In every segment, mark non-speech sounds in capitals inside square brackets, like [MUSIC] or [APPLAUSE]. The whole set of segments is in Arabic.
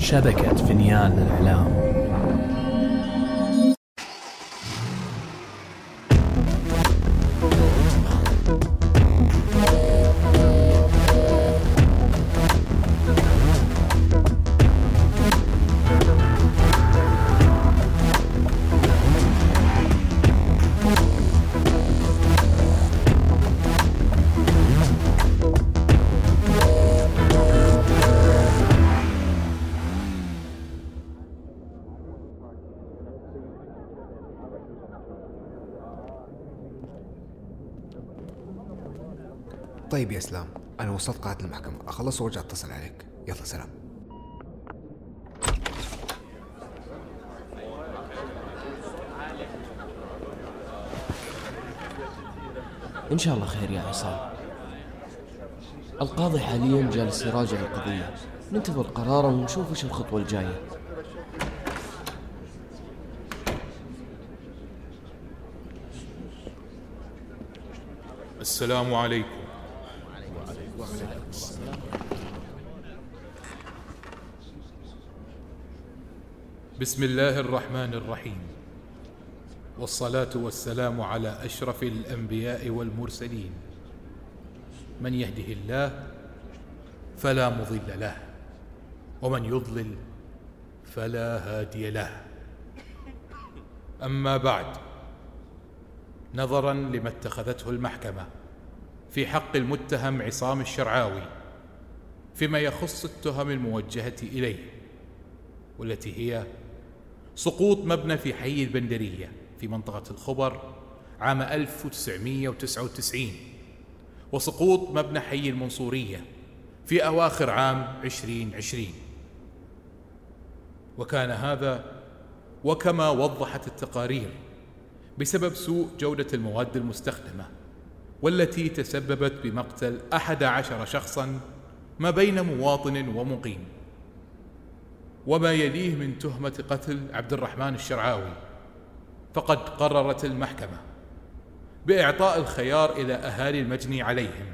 شبكة فنيان الإعلام أنا وصلت قاعة المحكمة. أخلص وأرجع أتصل عليك. يلا سلام. إن شاء الله خير يا عصام. القاضي حاليا جالس يراجع القضية. ننتظر قراره ونشوف وش الخطوة الجاية. السلام عليكم. بسم الله الرحمن الرحيم. والصلاة والسلام على أشرف الأنبياء والمرسلين. من يهده الله فلا مضل له ومن يضلل فلا هادي له. أما بعد نظرا لما اتخذته المحكمة في حق المتهم عصام الشرعاوي فيما يخص التهم الموجهة إليه والتي هي سقوط مبنى في حي البندرية في منطقة الخبر عام 1999 وسقوط مبنى حي المنصورية في أواخر عام 2020 وكان هذا وكما وضحت التقارير بسبب سوء جودة المواد المستخدمة والتي تسببت بمقتل أحد عشر شخصا ما بين مواطن ومقيم. وما يليه من تهمة قتل عبد الرحمن الشرعاوي. فقد قررت المحكمة بإعطاء الخيار إلى أهالي المجني عليهم.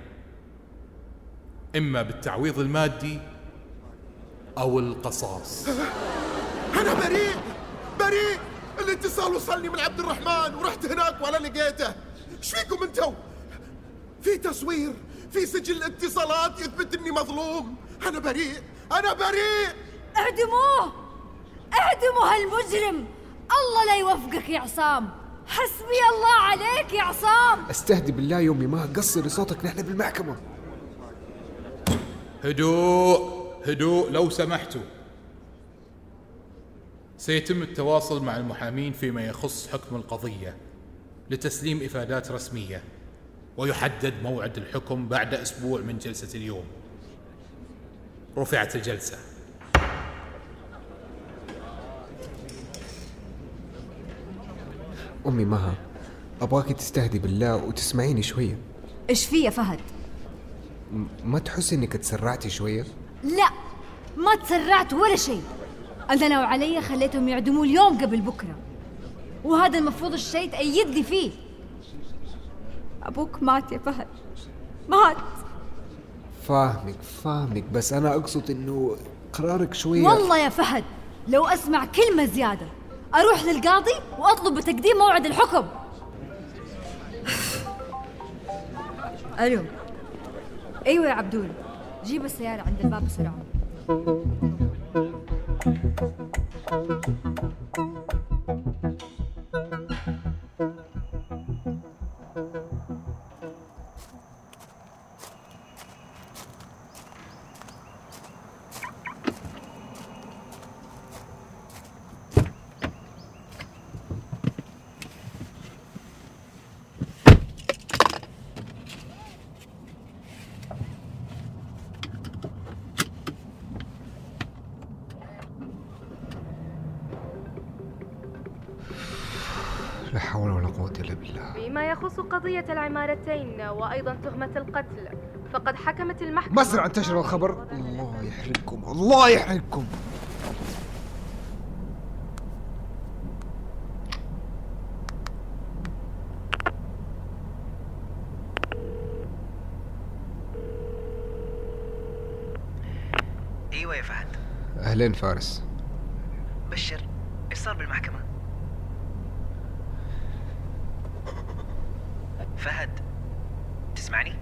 إما بالتعويض المادي أو القصاص. [LAUGHS] أنا بريء! بريء! الاتصال وصلني من عبد الرحمن ورحت هناك ولا لقيته. إيش فيكم أنتو؟ في تصوير في سجل اتصالات يثبت إني مظلوم. أنا بريء! أنا بريء! اعدموه! اعدموا هالمجرم! الله لا يوفقك يا عصام! حسبي الله عليك يا عصام! استهدي بالله يومي ما قصري صوتك نحن بالمحكمة. هدوء هدوء لو سمحتوا. سيتم التواصل مع المحامين فيما يخص حكم القضية لتسليم إفادات رسمية ويحدد موعد الحكم بعد أسبوع من جلسة اليوم. رفعت الجلسة. أمي مها. ابغاك تستهدي بالله وتسمعيني شوية. إيش في يا فهد ما تحسي إنك تسرعتي شوية؟ لا ما تسرعت ولا شيء. أنا لو علي خليتهم يعدموه اليوم قبل بكرة. وهذا المفروض الشيء تأيد لي فيه. أبوك مات يا فهد. مات. فاهمك فاهمك. بس أنا أقصد إنه قرارك شوية. والله يا فهد لو أسمع كلمة زيادة أروح للقاضي وأطلب بتقديم موعد الحكم. ألو. أيوه يا عبدول. جيب السيارة عند الباب بسرعة. لا حول ولا قوة إلا بالله. فيما يخص قضية العمارتين وأيضا تهمة القتل فقد حكمت المحكمة مسرع انتشر الخبر؟ الله يحرقكم الله يحرقكم. إيوه يا فهد. أهلين فارس بشر إيش صار بالمحكمة؟ فهد تسمعني؟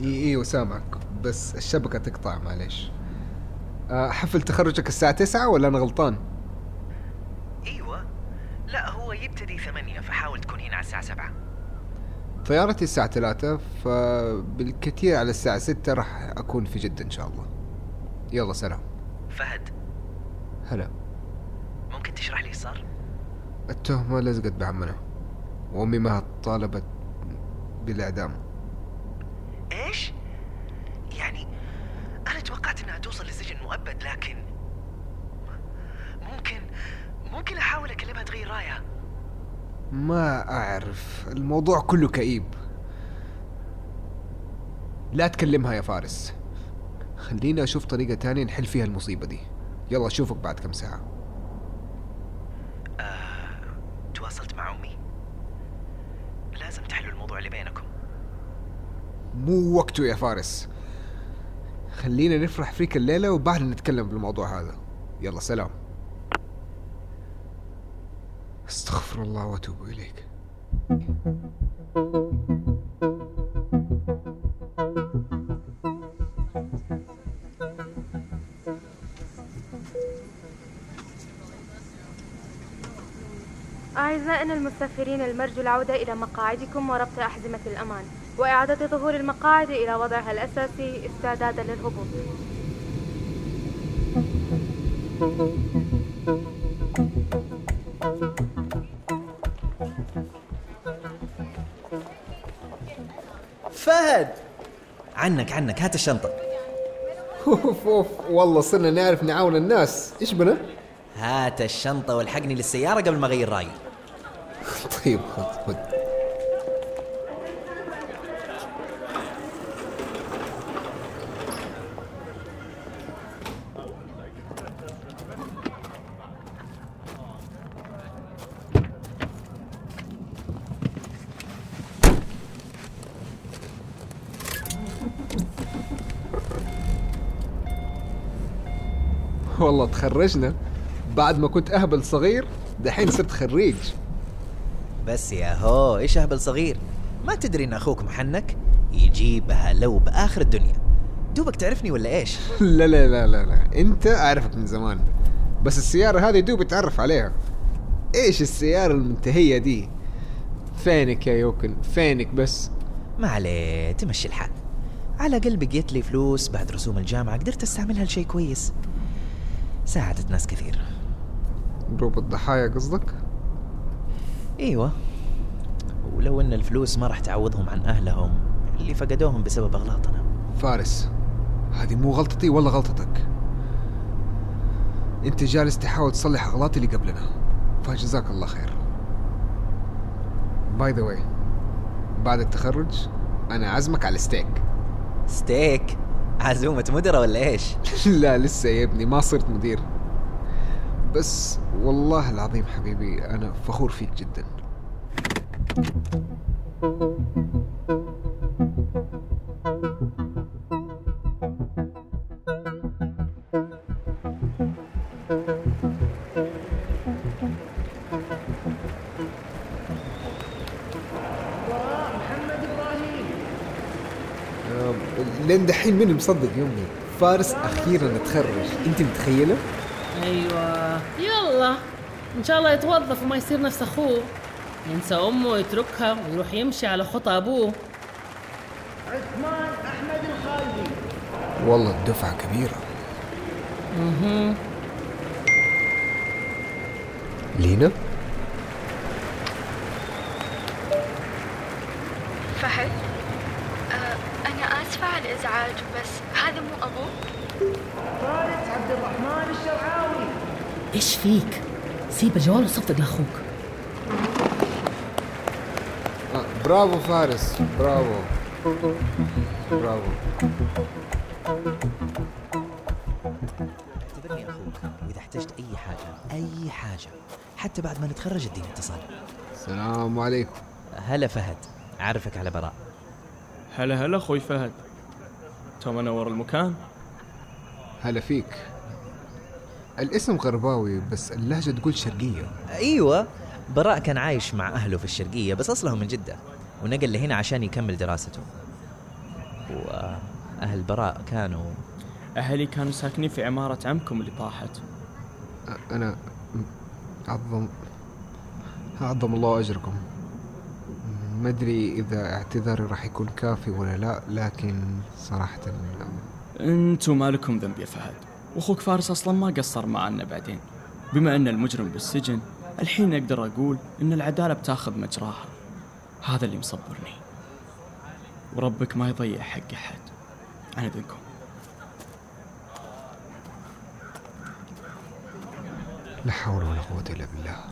اي اي وسامعك. بس الشبكة تقطع معليش. آه، حفل تخرجك الساعة تسعة ولا أنا غلطان؟ أيوه. لا هو يبتدي ثمانية فحاول تكون هنا على الساعة سبعة. طيارتي الساعة ثلاثة فبالكثير على الساعة ستة راح أكون في جدة إن شاء الله. يلا سلام. فهد. هلا. ممكن تشرح لي صار؟ التهمة لزقت بعمنا. وأمي ما طالبت بالإعدام إيش؟ يعني أنا توقعت انها توصل لسجن مؤبد لكن ممكن ممكن أحاول أكلمها تغير رأيها. ما أعرف. الموضوع كله كئيب. لا تكلمها يا فارس. خلينا أشوف طريقة تانية نحل فيها المصيبة دي. يلا أشوفك بعد كم ساعة. تواصلت مع أمي. لازم تحلوا الموضوع اللي بينكم. مو وقته يا فارس. خلينا نفرح فيك الليلة وبعدين نتكلم بالموضوع هذا. يلا سلام. استغفر الله وأتوب إليك. أعزائنا المسافرين المرجو العودة إلى مقاعدكم وربط أحزمة الأمان. وإعادة ظهور المقاعد إلى وضعها الأساسي استعدادا للهبوط. فهد! عنك عنك هات الشنطة. أوف أوف. والله صرنا نعرف نعاون الناس. إيش بنا؟ هات الشنطة والحقني للسيارة قبل ما أغير رأيي. [LAUGHS] طيب خذ والله تخرجنا بعد ما كنت أهبل صغير دحين صرت خريج. بس يا هو إيش أهبل صغير؟ ما تدري إن أخوك محنك؟ يجيبها لو بآخر الدنيا. دوبك تعرفني ولا إيش؟ [LAUGHS] لا لا لا لا لا. أنت أعرفك من زمان. بس السيارة هذه دوب اتعرف عليها. إيش السيارة المنتهية دي؟ فينك يا يوكن؟ فينك بس؟ ما عليه تمشي الحال. على الأقل بقيت لي فلوس بعد رسوم الجامعة قدرت أستعملها لشيء كويس. ساعدت ناس كثير. جروب الضحايا قصدك؟ إيوه. ولو إن الفلوس ما راح تعوضهم عن أهلهم اللي فقدوهم بسبب أغلاطنا. فارس هذه مو غلطتي ولا غلطتك. أنت جالس تحاول تصلح أغلاطي اللي قبلنا. فجزاك الله خير. by the way بعد التخرج أنا عازمك على ستيك. ستيك؟ عزومة مدراء ولا إيش؟ [LAUGHS] لا لسه يا ابني ما صرت مدير بس والله العظيم حبيبي أنا فخور فيك جدا لين دحين مين مصدق يومي فارس أخيرا تخرج أنت متخيلة؟ أيوه. يلا. إن شاء الله يتوظف وما يصير نفس أخوه. ينسى أمه ويتركها ويروح يمشي على خطى أبوه. والله الدفعة كبيرة. أها لينا فهد آه أنا آسفة الإزعاج بس هذا مو أبوك إيش فيك؟ سيب الجوال وصفق لأخوك. آه برافو فارس برافو. برافو. اعتبرني أخوك واذا احتجت أي حاجة أي حاجة حتى بعد ما نتخرج اديني اتصال. السلام عليكم. هلا فهد اعرفك على براء. هلا هلا أخوي فهد. تو منور المكان. هلا فيك. الاسم غرباوي بس اللهجة تقول شرقية. أيوه براء كان عايش مع أهله في الشرقية بس أصله من جدة ونقل لهنا عشان يكمل دراسته. وأهل براء كانوا أهلي كانوا ساكنين في عمارة عمكم اللي طاحت. أنا عظم عظم الله أجركم. ما أدري إذا اعتذاري راح يكون كافي ولا لا لكن صراحة أنتم ما لكم ذنب يا فهد. واخوك فارس أصلا ما قصر معنا بعدين. بما أن المجرم بالسجن الحين أقدر أقول أن العدالة بتاخذ مجراها. هذا اللي مصبرني. وربك ما يضيع حق أحد. عن أذنكم. لا حول ولا قوة إلا بالله.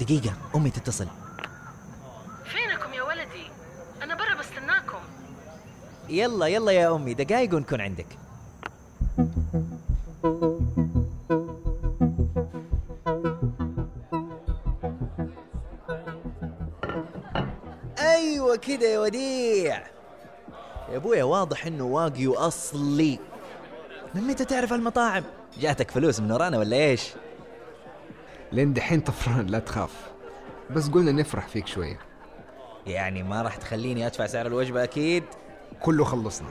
دقيقة أمي تتصل. فينكم يا ولدي؟ أنا برا بستناكم. يلا يلا يا أمي دقايق ونكون عندك. أيوه كده يا وديع. يا أبويا واضح إنه واقيو أصلي. من متى تعرف المطاعم جاتك فلوس من ورانا ولا إيش؟ لين دحين طفران لا تخاف. بس قلنا نفرح فيك شوية. يعني ما راح تخليني أدفع سعر الوجبة أكيد؟ كله خلصنا.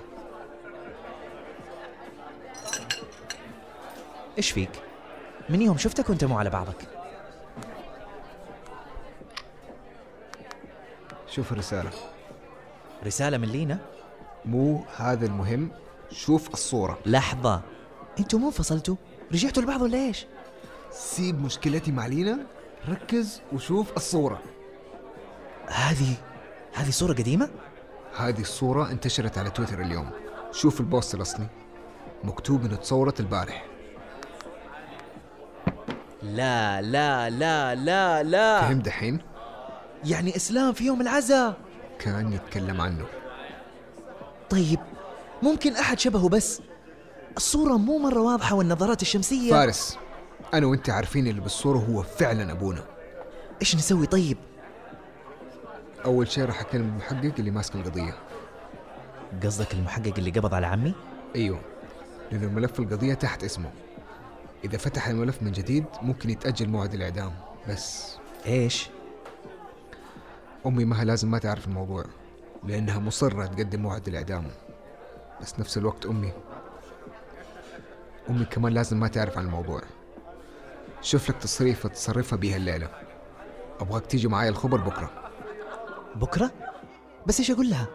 إيش فيك؟ من يوم شفتك وأنت مو على بعضك. شوف الرسالة. رسالة من لينا؟ مو هذا المهم. شوف الصورة. لحظة. أنتوا مو انفصلتوا؟ رجعتوا لبعض ولا إيش؟ سيب مشكلتي مع لينا ركز وشوف الصورة. هذه هذه صورة قديمة؟ هذه الصورة انتشرت على تويتر اليوم. شوف البوست الأصلي. مكتوب إنه تصورت البارح. لا لا لا لا لا. فهم دحين؟ يعني إسلام في يوم العزاء. كان يتكلم عنه. طيب ممكن أحد شبهه بس؟ الصورة مو مرة واضحة والنظارات الشمسية. فارس. أنا وأنت عارفين اللي بالصورة هو فعلا أبونا. إيش نسوي طيب؟ أول شيء راح أكلم المحقق اللي ماسك القضية. قصدك المحقق اللي قبض على عمي؟ أيوه لأنه ملف القضية تحت اسمه. إذا فتح الملف من جديد ممكن يتأجل موعد الإعدام بس إيش؟ أمي مها لازم ما تعرف الموضوع لأنها مصرة تقدم موعد الإعدام. بس نفس الوقت أمي. أمي كمان لازم ما تعرف عن الموضوع. شوف لك تصريفة تصرفها بيها الليلة. أبغاك تيجي معايا الخبر بكرة. بكرة؟ بس إيش أقول لها؟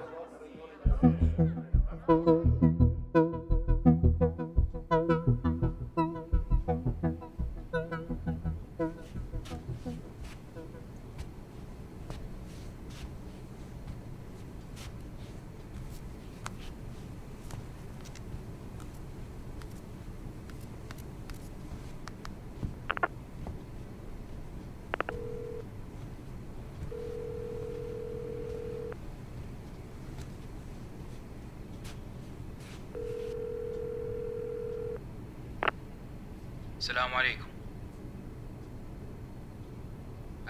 السلام عليكم.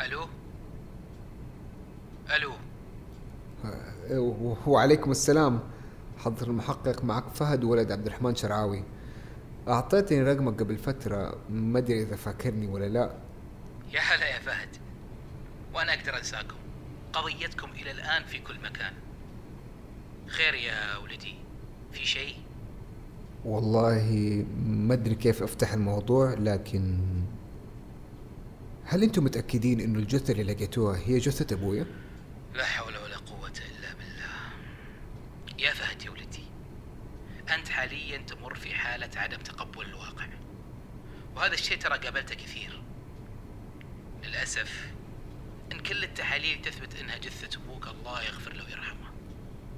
ألو؟ ألو؟ وعليكم السلام. حضر المحقق معك فهد ولد عبد الرحمن شرعاوي. أعطيتني رقمك قبل فترة ما أدري إذا فاكرني ولا لا. يا هلا يا فهد. وأنا أقدر أنساكم. قضيتكم إلى الآن في كل مكان. خير يا ولدي. في شيء؟ والله ما أدري كيف أفتح الموضوع لكن هل أنتم متأكدين إنه الجثة اللي لقيتوها هي جثة أبويا؟ لا حول ولا قوة إلا بالله. يا فهد يا ولدي أنت حاليا تمر في حالة عدم تقبل الواقع وهذا الشيء ترى قابلته كثير. للأسف إن كل التحاليل تثبت إنها جثة أبوك الله يغفر له ويرحمه.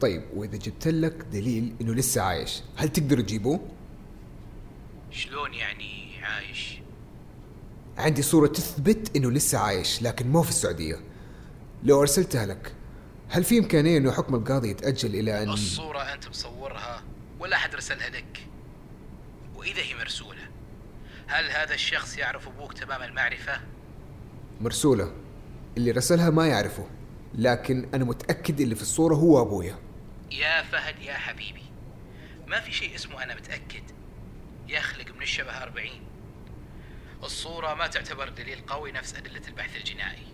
طيب وإذا جبت لك دليل إنه لسه عايش هل تقدر تجيبوه؟ شلون يعني عايش؟ عندي صورة تثبت إنه لسه عايش لكن مو في السعودية. لو أرسلتها لك هل في إمكانية إنه حكم القاضي يتأجل إلى أن الصورة أنت مصورها ولا أحد رسلها لك؟ وإذا هي مرسولة هل هذا الشخص يعرف أبوك تمام المعرفة؟ مرسولة. اللي رسلها ما يعرفه لكن أنا متأكد اللي في الصورة هو أبويا. يا فهد يا حبيبي. ما في شيء اسمه أنا متأكد. يخلق من الشبه أربعين. الصورة ما تعتبر دليل قوي نفس أدلة البحث الجنائي.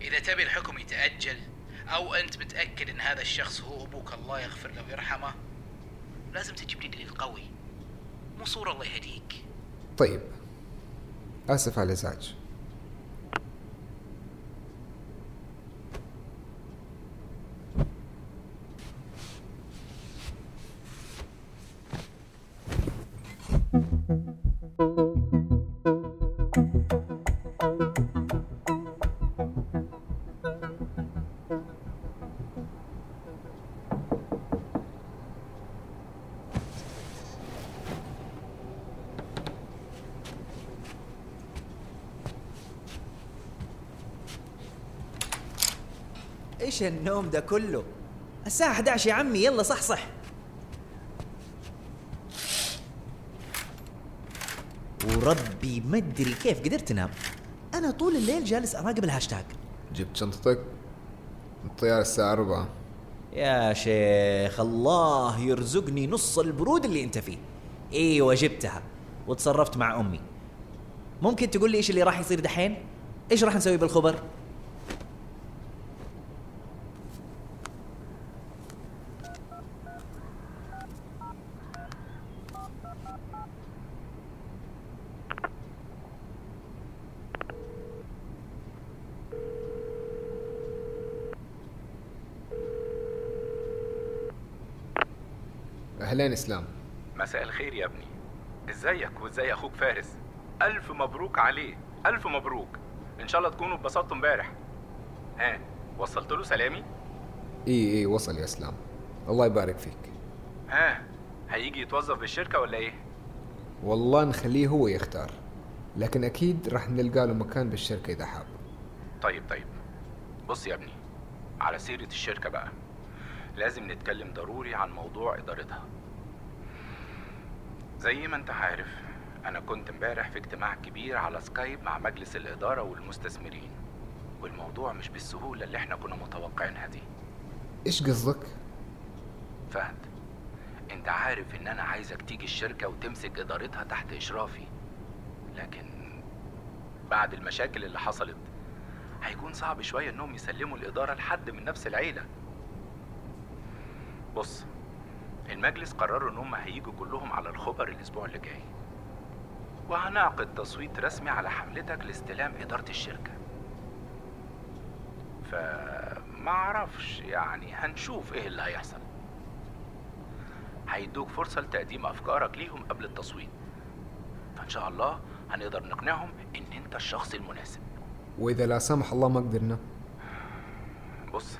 إذا تبي الحكم يتأجل أو أنت متأكد أن هذا الشخص هو أبوك الله يغفر له ويرحمه لازم تجيب لي دليل قوي مو صورة الله يهديك. طيب آسف على الإزعاج. إيش النوم ده كله؟ الساعة 11 يا عمي يلا صحصح. وربي ما ادري كيف قدرت انام أنا طول الليل جالس أراقب الهاشتاج. جبت شنطتك؟ الطيارة الساعة أربعة يا شيخ الله يرزقني نص البرود اللي أنت فيه. أيوه جبتها وتصرفت مع أمي. ممكن تقول لي إيش اللي راح يصير دحين؟ إيش راح نسوي بالخبر؟ أهلين إسلام مساء الخير يا ابني. ازيك وازاي أخوك فارس؟ ألف مبروك عليه. ألف مبروك. إن شاء الله تكونوا اتبسطتوا امبارح. ها وصلت له سلامي؟ إي إي وصل يا إسلام. الله يبارك فيك. ها هيجي يتوظف بالشركة ولا إيه؟ والله نخليه هو يختار. لكن أكيد راح نلقى له مكان بالشركة إذا حاب. طيب طيب. بص يا ابني على سيرة الشركة بقى. لازم نتكلم ضروري عن موضوع إدارتها. زي ما انت عارف أنا كنت امبارح في اجتماع كبير على سكايب مع مجلس الإدارة والمستثمرين والموضوع مش بالسهولة اللي إحنا كنا متوقعينها دي إيش قصدك؟ فهد انت عارف إن أنا عايزك تيجي الشركة وتمسك إدارتها تحت إشرافي لكن بعد المشاكل اللي حصلت هيكون صعب شوية إنهم يسلموا الإدارة لحد من نفس العيلة بص المجلس قرروا إنهم هيجوا كلهم على الخبر الأسبوع اللي جاي. وهنعقد تصويت رسمي على حملتك لاستلام إدارة الشركة. فما أعرفش يعني هنشوف إيه اللي هيحصل. هيدوك فرصة لتقديم أفكارك ليهم قبل التصويت. فإن شاء الله هنقدر نقنعهم إن أنت الشخص المناسب. وإذا لا سمح الله ما قدرنا. بص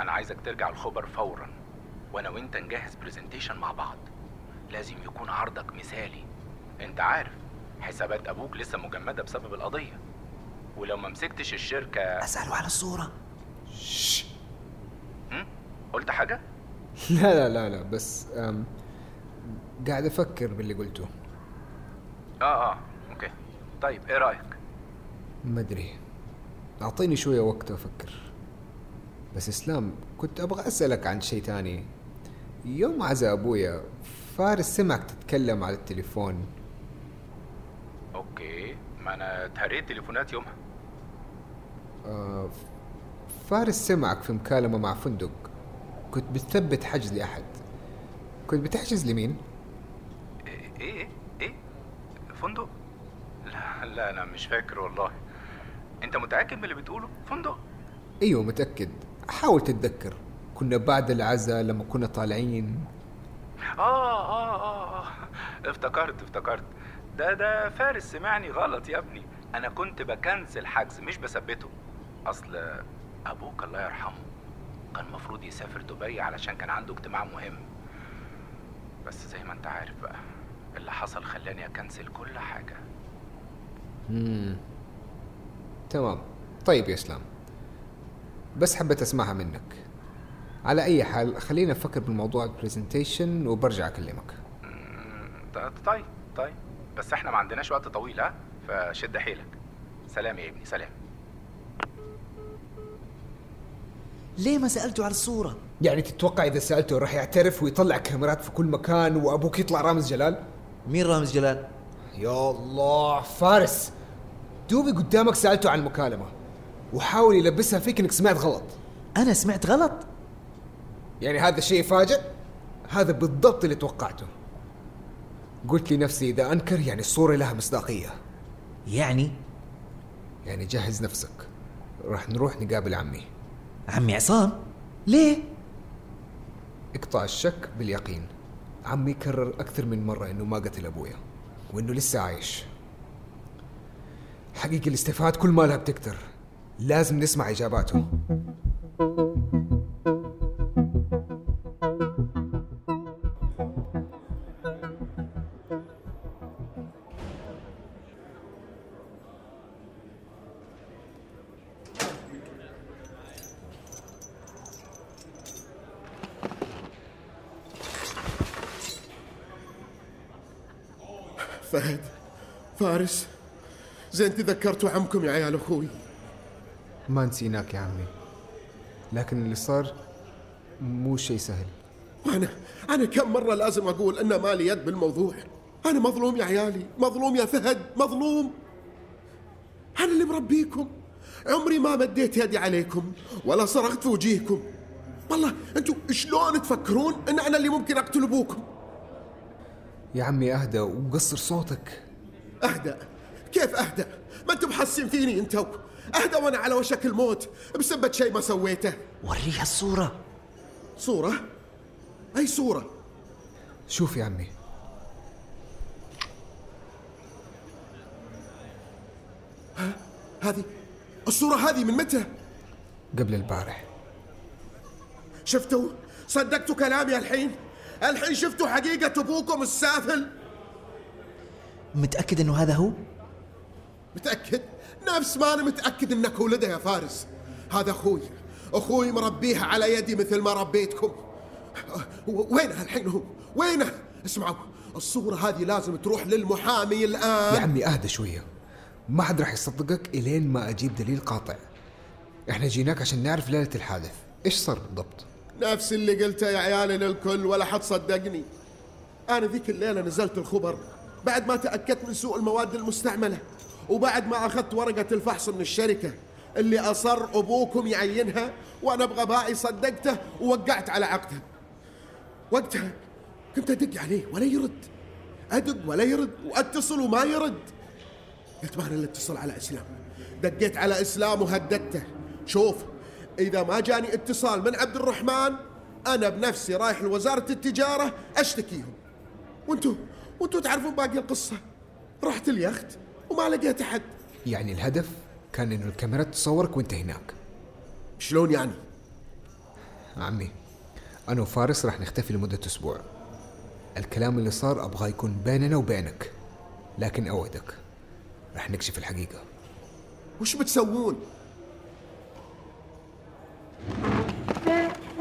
أنا عايزك ترجع الخبر فورا. وأنا وأنت نجهز presentation مع بعض. لازم يكون عرضك مثالي. أنت عارف حسابات أبوك لسه مجمدة بسبب القضية. ولو ما مسكتش الشركة أسأله على الصورة. هم؟ قلت حاجة؟ [LAUGHS] لا لا لا لا بس أم قاعد أفكر باللي قلته. آه آه okay. طيب إيه رأيك؟ ما أدري. أعطيني شوية وقت أفكر. بس إسلام كنت أبغى أسألك عن شيء تاني يوم عزا أبويا فارس سمعك تتكلم على التليفون. أوكي. ما أنا اتهريت تليفونات يومها. آه فارس سمعك في مكالمة مع فندق. كنت بتثبت حجز لأحد. كنت بتحجز لمين؟ إيه إيه إيه؟ فندق؟ لا لا أنا مش فاكر والله. أنت متأكد من اللي بتقوله؟ فندق؟ أيوه متأكد. حاول تتذكر. كنا بعد العزا لما كنا طالعين. آه آه آه آه. افتكرت افتكرت. ده ده فارس سمعني غلط يا ابني. أنا كنت بكنسل حجز مش بثبته. أصل أبوك الله يرحمه كان المفروض يسافر دبي علشان كان عنده اجتماع مهم. بس زي ما أنت عارف بقى اللي حصل خلاني أكنسل كل حاجة. مم. تمام. طيب يا إسلام بس حبيت أسمعها منك. على أي حال خلينا نفكر بالموضوع البرزنتيشن وبرجع أكلمك. طيب طيب. بس إحنا ما عندناش وقت طويل ها؟ فشد حيلك. سلام يا ابني سلام. ليه ما سألته على الصورة؟ يعني تتوقع إذا سألته راح يعترف ويطلع كاميرات في كل مكان وأبوك يطلع رامز جلال؟ مين رامز جلال؟ يا الله فارس. دوبي قدامك سألته عن المكالمه وحاول يلبسها فيك إنك سمعت غلط. أنا سمعت غلط؟ يعني هذا الشيء يفاجئ؟ هذا بالضبط اللي توقعته. قلت لنفسي إذا أنكر يعني الصورة لها مصداقية. يعني؟ يعني جهز نفسك. راح نروح نقابل عمي. عمي عصام؟ ليه؟ اقطع الشك باليقين. عمي كرر أكثر من مرة إنه ما قتل أبويا وإنه لسه عايش. حقيقة الاستفهاد كل ما لها بتكتر. لازم نسمع إجاباته. فهد فارس زين تذكرتوا عمكم يا عيال أخوي. ما نسيناك يا عمي لكن اللي صار مو شيء سهل. وأنا أنا كم مرة لازم أقول إن مالي يد بالموضوع. أنا مظلوم يا عيالي مظلوم يا فهد مظلوم. أنا اللي مربيكم. عمري ما مديت يدي عليكم ولا صرخت في وجيهكم. والله أنتم شلون تفكرون إن أنا اللي ممكن أقتل أبوكم؟ يا عمي اهدى وقصر صوتك. اهدى كيف اهدى ما أنتم حاسين فيني انتو اهدى وأنا على وشك الموت بسبب شيء ما سويته. وريها الصورة. صورة؟ أي صورة؟ شوف يا عمي. ها؟ هذه؟ الصورة هذه من متى؟ قبل البارح. شفتوا؟ صدقتوا كلامي الحين. الحين شفتوا حقيقة أبوكم السافل متأكد أنه هذا هو؟ متأكد؟ نفس ما أنا متأكد أنك ولده يا فارس هذا أخوي أخوي مربيه على يدي مثل ما ربيتكم وينه الحين هو؟ وينه؟ اسمعوا الصورة هذه لازم تروح للمحامي الآن يا عمي أهدى شوية ما حد راح يصدقك إلين ما أجيب دليل قاطع إحنا جيناك عشان نعرف ليلة الحادث إيش صار بالضبط؟ نفس اللي قلته يا عيالي للكل ولا حد صدقني. أنا ذيك الليلة نزلت الخبر. بعد ما تأكدت من سوء المواد المستعملة وبعد ما أخذت ورقة الفحص من الشركة اللي أصر أبوكم يعينها وأنا بغبائي صدقته ووقعت على عقده وقتها كنت أدق عليه ولا يرد. أدق ولا يرد وأتصل وما يرد. قلت ما أنا اللي أتصل على إسلام. دقيت على إسلام وهددته. شوف إذا ما جاني اتصال من عبد الرحمن أنا بنفسي رايح لوزارة التجارة أشتكيهم. وأنتو وأنتو تعرفون باقي القصة؟ رحت اليخت وما لقيت أحد. يعني الهدف كان إنه الكاميرات تصورك وأنت هناك. شلون يعني؟ عمي أنا وفارس راح نختفي لمدة أسبوع. الكلام اللي صار أبغى يكون بيننا وبينك لكن أوعدك راح نكشف الحقيقة. وش بتسوون؟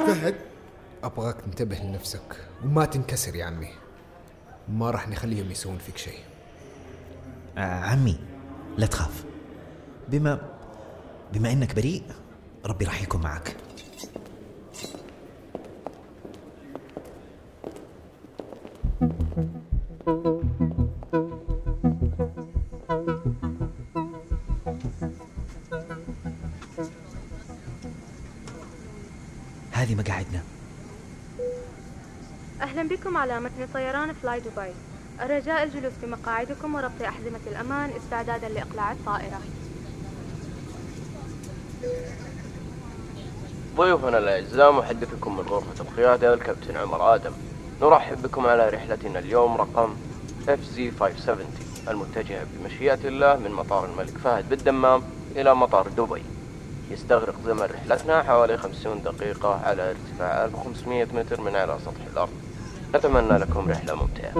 فهد أبغاك تنتبه لنفسك وما تنكسر يا عمي. ما راح نخليهم يسوون فيك شيء. آه عمي لا تخاف. بما بما إنك بريء ربي راح يكون معك. على متن طيران فلاي دبي. الرجاء الجلوس في مقاعدكم وربط أحزمة الأمان استعدادا لإقلاع الطائرة. ضيوفنا الأعزاء محدثكم من غرفة القيادة الكابتن عمر آدم. نرحب بكم على رحلتنا اليوم رقم FZ570 المتجهة بمشيئة الله من مطار الملك فهد بالدمام إلى مطار دبي. يستغرق زمن رحلتنا حوالي 50 دقيقة على ارتفاع 1500 متر من على سطح الأرض. نتمنى لكم رحلة ممتعة.